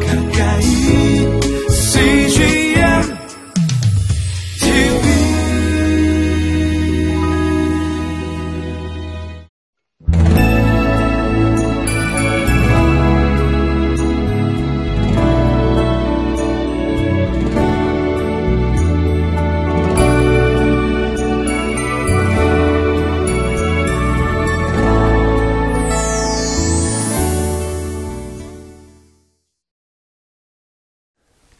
가까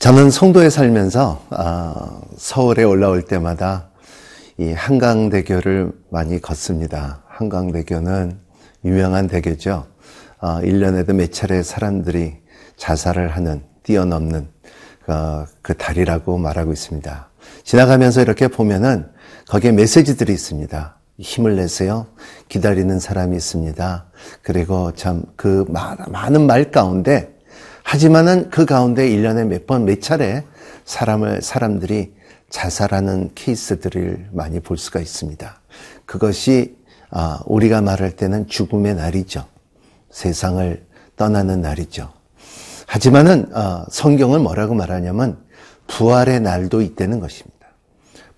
저는 송도에 살면서 아, 서울에 올라올 때마다 이 한강대교를 많이 걷습니다. 한강대교는 유명한 대교죠. 아, 1년에도 몇 차례 사람들이 자살을 하는, 뛰어넘는 어, 그 다리라고 말하고 있습니다. 지나가면서 이렇게 보면은 거기에 메시지들이 있습니다. 힘을 내세요. 기다리는 사람이 있습니다. 그리고 참 그 많은 말 가운데 하지만은 그 가운데 1년에 몇 번, 몇 차례 사람을, 사람들이 자살하는 케이스들을 많이 볼 수가 있습니다. 그것이, 아, 우리가 말할 때는 죽음의 날이죠. 세상을 떠나는 날이죠. 하지만은, 어, 성경은 뭐라고 말하냐면, 부활의 날도 있다는 것입니다.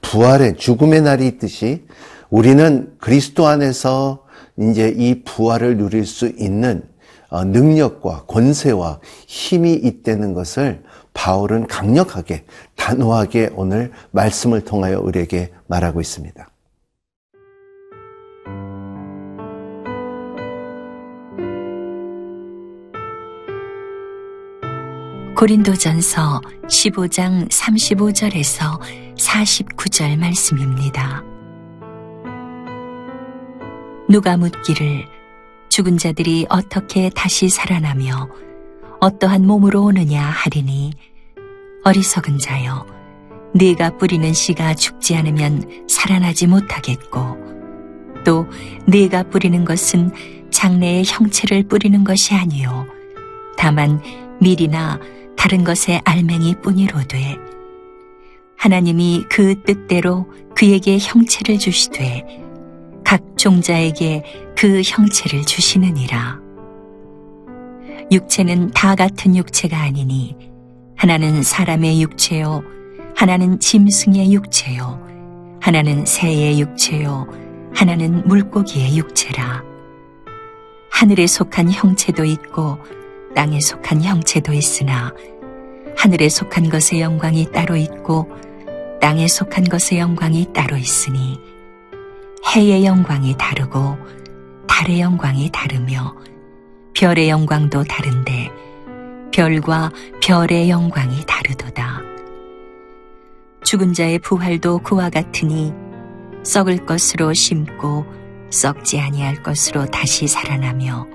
부활의, 죽음의 날이 있듯이, 우리는 그리스도 안에서 이제 이 부활을 누릴 수 있는 어, 능력과 권세와 힘이 있다는 것을 바울은 강력하게 단호하게 오늘 말씀을 통하여 우리에게 말하고 있습니다. 고린도전서 15장 35절에서 49절 말씀입니다. 누가 묻기를 죽은 자들이 어떻게 다시 살아나며 어떠한 몸으로 오느냐 하리니 어리석은 자여 네가 뿌리는 씨가 죽지 않으면 살아나지 못하겠고 또 네가 뿌리는 것은 장래의 형체를 뿌리는 것이 아니요 다만 밀이나 다른 것의 알맹이 뿐이로되 하나님이 그 뜻대로 그에게 형체를 주시되 각 종자에게 그 형체를 주시느니라. 육체는 다 같은 육체가 아니니 하나는 사람의 육체요, 하나는 짐승의 육체요, 하나는 새의 육체요, 하나는 물고기의 육체라. 하늘에 속한 형체도 있고 땅에 속한 형체도 있으나 하늘에 속한 것의 영광이 따로 있고 땅에 속한 것의 영광이 따로 있으니 해의 영광이 다르고 달의 영광이 다르며 별의 영광도 다른데 별과 별의 영광이 다르도다. 죽은 자의 부활도 그와 같으니 썩을 것으로 심고 썩지 아니할 것으로 다시 살아나며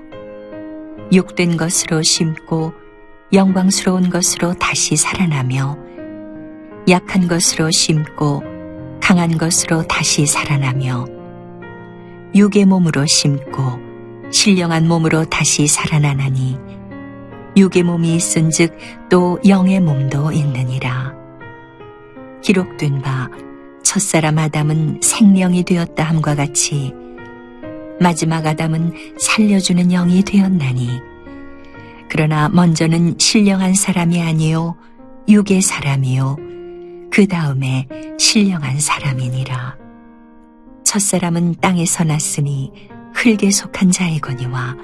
욕된 것으로 심고 영광스러운 것으로 다시 살아나며 약한 것으로 심고 강한 것으로 다시 살아나며 육의 몸으로 심고 신령한 몸으로 다시 살아나나니 육의 몸이 있은즉 또 영의 몸도 있느니라. 기록된 바 첫사람 아담은 생명이 되었다 함과 같이 마지막 아담은 살려주는 영이 되었나니 그러나 먼저는 신령한 사람이 아니요 육의 사람이요 그 다음에 신령한 사람이니라. 첫사람은 땅에서 났으니 흙에 속한 자이거니와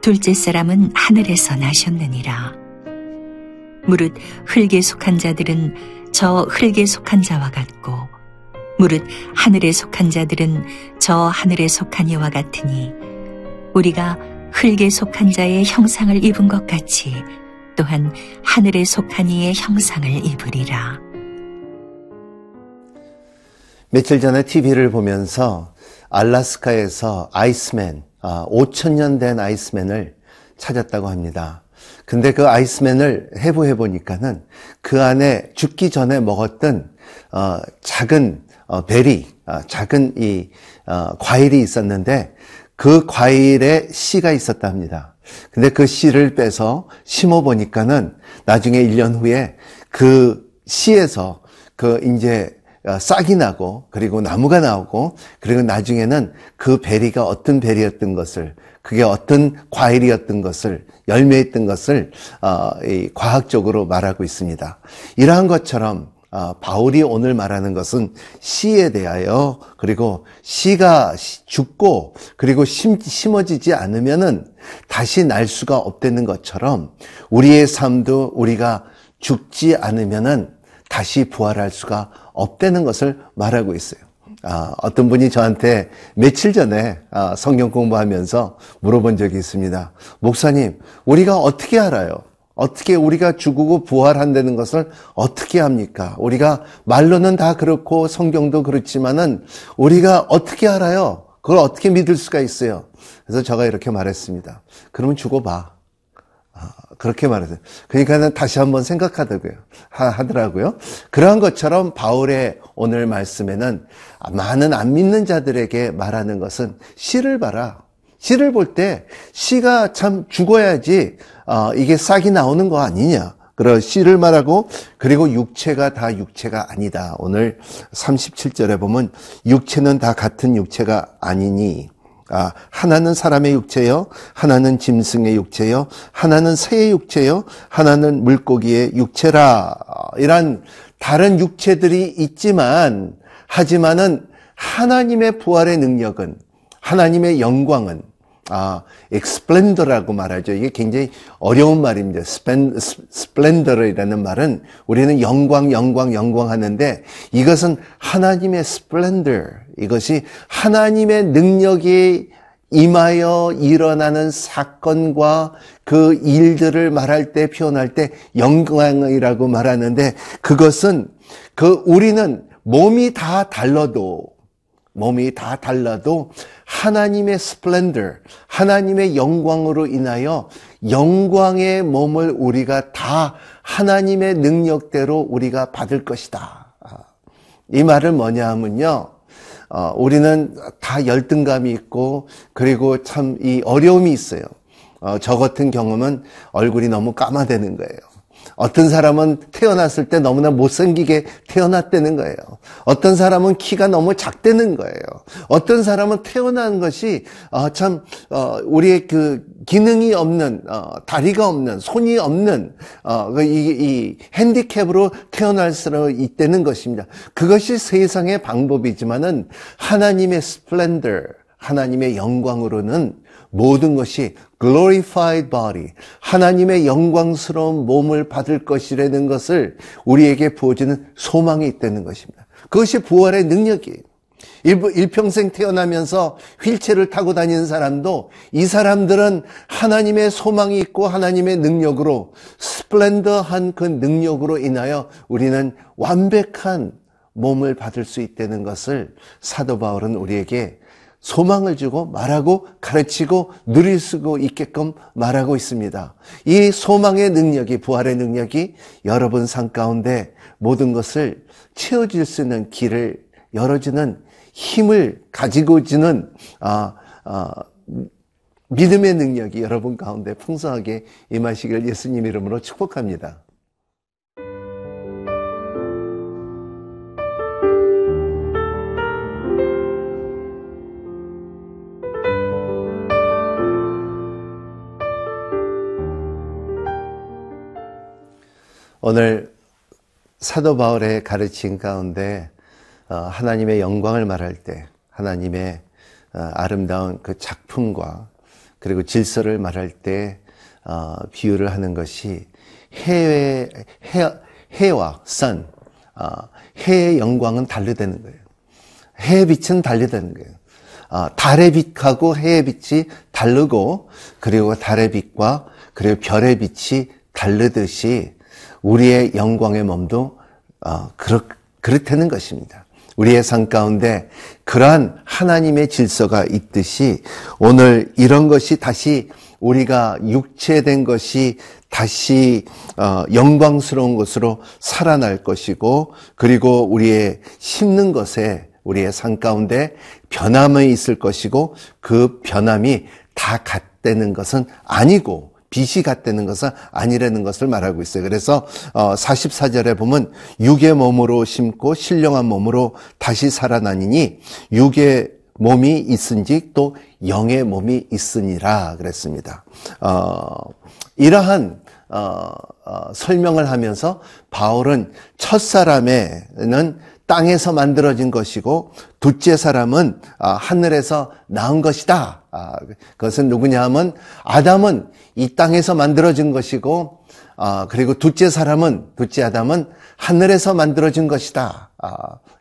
둘째 사람은 하늘에서 나셨느니라. 무릇 흙에 속한 자들은 저 흙에 속한 자와 같고 무릇 하늘에 속한 자들은 저 하늘에 속한 이와 같으니 우리가 흙에 속한 자의 형상을 입은 것 같이 또한 하늘에 속한 이의 형상을 입으리라. 며칠 전에 TV를 보면서 알라스카에서 아이스맨, 아, 5천년 된 아이스맨을 찾았다고 합니다. 근데 그 아이스맨을 해부해 보니까는 그 안에 죽기 전에 먹었던 어, 작은 어, 베리, 어, 작은 이 어, 과일이 있었는데 그 과일에 씨가 있었다 합니다. 근데 그 씨를 빼서 심어 보니까는 나중에 1년 후에 그 씨에서 그 이제 어, 싹이 나고 그리고 나무가 나오고 그리고 나중에는 그 베리가 어떤 베리였던 것을 그게 어떤 과일이었던 것을 열매였던 것을 어, 이 과학적으로 말하고 있습니다. 이러한 것처럼 어, 바울이 오늘 말하는 것은 씨에 대하여 그리고 씨가 시- 죽고 그리고 심, 심어지지 않으면은 다시 날 수가 없다는 것처럼 우리의 삶도 우리가 죽지 않으면은 다시 부활할 수가 없다는 것을 말하고 있어요. 아, 어떤 분이 저한테 며칠 전에 아, 성경 공부하면서 물어본 적이 있습니다. 목사님, 우리가 어떻게 알아요? 어떻게 우리가 죽고 부활한다는 것을 어떻게 합니까? 우리가 말로는 다 그렇고 성경도 그렇지만은 우리가 어떻게 알아요? 그걸 어떻게 믿을 수가 있어요? 그래서 제가 이렇게 말했습니다. 그러면 죽어봐. 아, 그렇게 말했어요. 그러니까는 다시 한번 생각하더고요. 하, 하더라고요. 그러한 것처럼 바울의 오늘 말씀에는 많은 안 믿는 자들에게 말하는 것은 씨를 봐라. 씨를 볼 때 씨가 참 죽어야지 어, 이게 싹이 나오는 거 아니냐. 그런 씨를 말하고 그리고 육체가 다 육체가 아니다. 오늘 37절에 보면 육체는 다 같은 육체가 아니니 아, 하나는 사람의 육체요, 하나는 짐승의 육체요, 하나는 새의 육체요, 하나는 물고기의 육체라. 이란 다른 육체들이 있지만, 하지만은 하나님의 부활의 능력은, 하나님의 영광은, 아, explender라고 말하죠. 이게 굉장히 어려운 말입니다. 스펜, 스플렌더라는 말은 우리는 영광, 영광, 영광 하는데 이것은 하나님의 splendor. 이것이 하나님의 능력이 임하여 일어나는 사건과 그 일들을 말할 때 표현할 때 영광이라고 말하는데 그것은 그 우리는 몸이 다 달라도 몸이 다 달라도 하나님의 스플렌더, 하나님의 영광으로 인하여 영광의 몸을 우리가 다 하나님의 능력대로 우리가 받을 것이다. 아, 이 말은 뭐냐 하면요. 어, 우리는 다 열등감이 있고 그리고 참 이 어려움이 있어요. 어, 저 같은 경험은 얼굴이 너무 까마되는 거예요. 어떤 사람은 태어났을 때 너무나 못생기게 태어났다는 거예요. 어떤 사람은 키가 너무 작다는 거예요. 어떤 사람은 태어난 것이 어, 참 어, 우리의 그 기능이 없는 어, 다리가 없는 손이 없는 어, 그 이, 이 핸디캡으로 태어날 수 있다는 것입니다. 그것이 세상의 방법이지만은 하나님의 스플렌더, 하나님의 영광으로는 모든 것이 glorified body, 하나님의 영광스러운 몸을 받을 것이라는 것을 우리에게 부어주는 소망이 있다는 것입니다. 그것이 부활의 능력이에요. 일- 일평생 태어나면서 휠체어를 타고 다니는 사람도 이 사람들은 하나님의 소망이 있고 하나님의 능력으로 스플렌더한 그 능력으로 인하여 우리는 완벽한 몸을 받을 수 있다는 것을 사도 바울은 우리에게 소망을 주고 말하고 가르치고 누릴 수 있게끔 말하고 있습니다. 이 소망의 능력이 부활의 능력이 여러분 삶 가운데 모든 것을 채워줄 수 있는 길을 열어주는 힘을 가지고 주는 아, 아, 믿음의 능력이 여러분 가운데 풍성하게 임하시길 예수님 이름으로 축복합니다. 오늘 사도 바울의 가르침 가운데 어, 하나님의 영광을 말할 때 하나님의 어, 아름다운 그 작품과 그리고 질서를 말할 때 어, 비유를 하는 것이 해의 해, 해와 sun 해의 영광은 달리되는 거예요. 해의 빛은 달리되는 거예요. 아, 달의 빛하고 해의 빛이 다르고 그리고 달의 빛과 그리고 별의 빛이 다르듯이 우리의 영광의 몸도 어, 그렇, 그렇다는 것입니다. 우리의 삶 가운데 그러한 하나님의 질서가 있듯이 오늘 이런 것이 다시 우리가 육체된 것이 다시 어, 영광스러운 것으로 살아날 것이고 그리고 우리의 심는 것에 우리의 삶 가운데 변함이 있을 것이고 그 변함이 다 같다는 것은 아니고 빛이 같다는 것은 아니라는 것을 말하고 있어요. 그래서 어 44절에 보면 육의 몸으로 심고 신령한 몸으로 다시 살아나니니 육의 몸이 있은지 또 영의 몸이 있으니라 그랬습니다. 어, 이러한 어, 어, 설명을 하면서 바울은 첫 사람에는 땅에서 만들어진 것이고 둘째 사람은 아, 하늘에서 나온 것이다. 아, 그것은 누구냐 하면 아담은 이 땅에서 만들어진 것이고 아, 그리고 둘째 사람은 둘째 아담은 하늘에서 만들어진 것이다.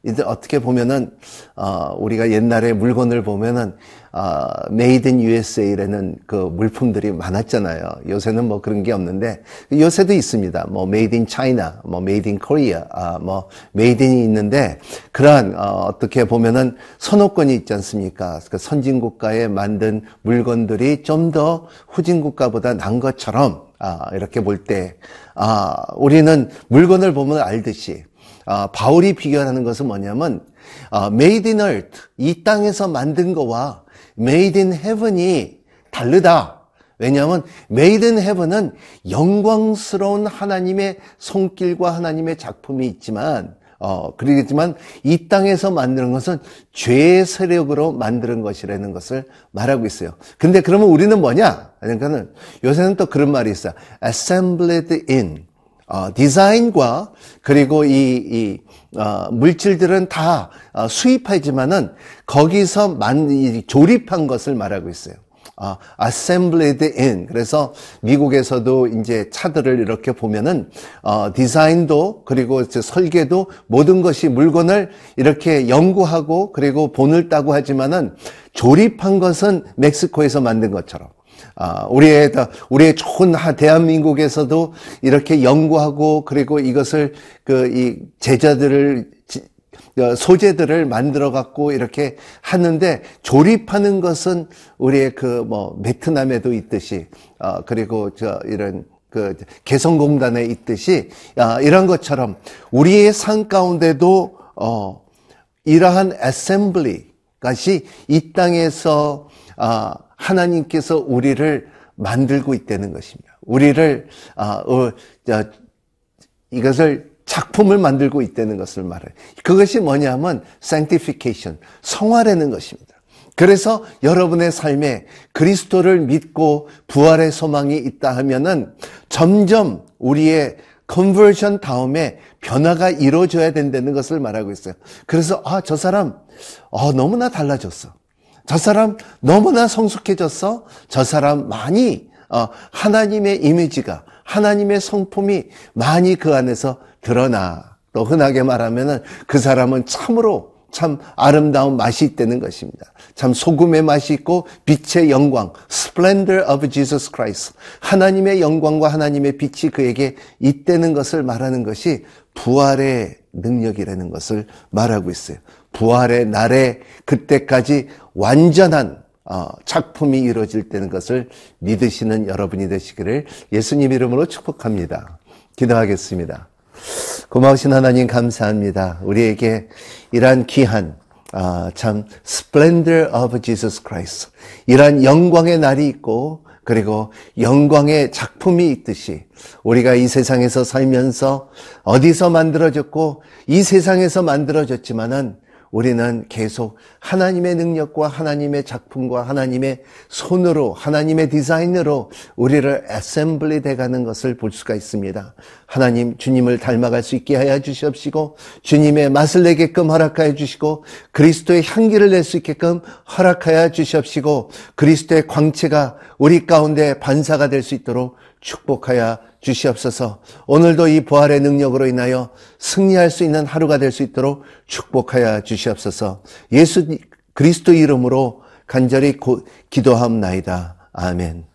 이제 어떻게 보면은 어, 우리가 옛날에 물건을 보면은 어, Made in USA라는 그 물품들이 많았잖아요. 요새는 뭐 그런 게 없는데 요새도 있습니다. 뭐 Made in China, 뭐 Made in Korea, 아, 뭐 Made in이 있는데 그러한 어, 떻게 보면은 선호권이 있지 않습니까? 그 선진 국가에 만든 물건들이 좀 더 후진 국가보다 난 것처럼 아, 이렇게 볼 때, 아, 우리는 물건을 보면 알듯이 아, 바울이 비교하는 것은 뭐냐면 아, made in earth 이 땅에서 만든 거와 made in heaven이 다르다. 왜냐하면 made in heaven은 영광스러운 하나님의 손길과 하나님의 작품이 있지만 어, 그러겠지만 이 땅에서 만드는 것은 죄의 세력으로 만드는 것이라는 것을 말하고 있어요. 근데 그러면 우리는 뭐냐? 그러니까는 요새는 또 그런 말이 있어요. assembled in. 어, 디자인과 그리고 이, 이 어, 물질들은 다 어, 수입하지만은 거기서 만, 조립한 것을 말하고 있어요. 아, assembled in. 그래서 미국에서도 이제 차들을 이렇게 보면은, 어, 디자인도, 그리고 설계도 모든 것이 물건을 이렇게 연구하고, 그리고 본을 따고 하지만은 조립한 것은 멕시코에서 만든 것처럼. 아, 우리의, 우리의 좋은 대한민국에서도 이렇게 연구하고 그리고 이것을 그, 이 제자들을 어, 소재들을 만들어 갖고 이렇게 하는데 조립하는 것은 우리의 그 뭐 베트남에도 있듯이 어 그리고 저 이런 그 개성공단에 있듯이 아 이런 것처럼 우리의 삶 가운데도 어 이러한 애셈블리 것이 이 땅에서 아 하나님께서 우리를 만들고 있다는 것입니다. 우리를 아, 어, 어, 이것을 작품을 만들고 있다는 것을 말해요. 그것이 뭐냐면 sanctification, 성화라는 것입니다. 그래서 여러분의 삶에 그리스도를 믿고 부활의 소망이 있다 하면은 점점 우리의 컨버전 다음에 변화가 이루어져야 된다는 것을 말하고 있어요. 그래서 아, 저 사람 어, 너무나 달라졌어. 저 사람 너무나 성숙해졌어. 저 사람 많이 어, 하나님의 이미지가 하나님의 성품이 많이 그 안에서 드러나. 또 흔하게 말하면은 그 사람은 참으로 참 아름다운 맛이 있다는 것입니다. 참 소금의 맛이 있고 빛의 영광, splendor of Jesus Christ. 하나님의 영광과 하나님의 빛이 그에게 있다는 것을 말하는 것이 부활의 능력이라는 것을 말하고 있어요. 부활의 날에 그때까지 완전한 어, 작품이 이루어질 때는 것을 믿으시는 여러분이 되시기를 예수님 이름으로 축복합니다. 기도하겠습니다. 고마우신 하나님 감사합니다. 우리에게 이러한 귀한 아, 참 splendor of Jesus Christ 이러한 영광의 날이 있고 그리고 영광의 작품이 있듯이 우리가 이 세상에서 살면서 어디서 만들어졌고 이 세상에서 만들어졌지만은 우리는 계속 하나님의 능력과 하나님의 작품과 하나님의 손으로 하나님의 디자인으로 우리를 애셈블리 돼가는 것을 볼 수가 있습니다. 하나님 주님을 닮아갈 수 있게 하여 주시옵시고 주님의 맛을 내게끔 허락하여 주시고 그리스도의 향기를 낼 수 있게끔 허락하여 주시옵시고 그리스도의 광채가 우리 가운데 반사가 될 수 있도록 축복하여 주시옵소서. 오늘도 이 부활의 능력으로 인하여 승리할 수 있는 하루가 될 수 있도록 축복하여 주시옵소서. 예수 그리스도 이름으로 간절히 고, 기도함나이다. 아멘.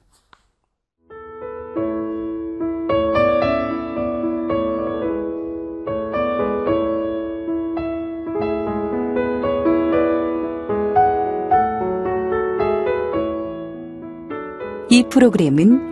이 프로그램은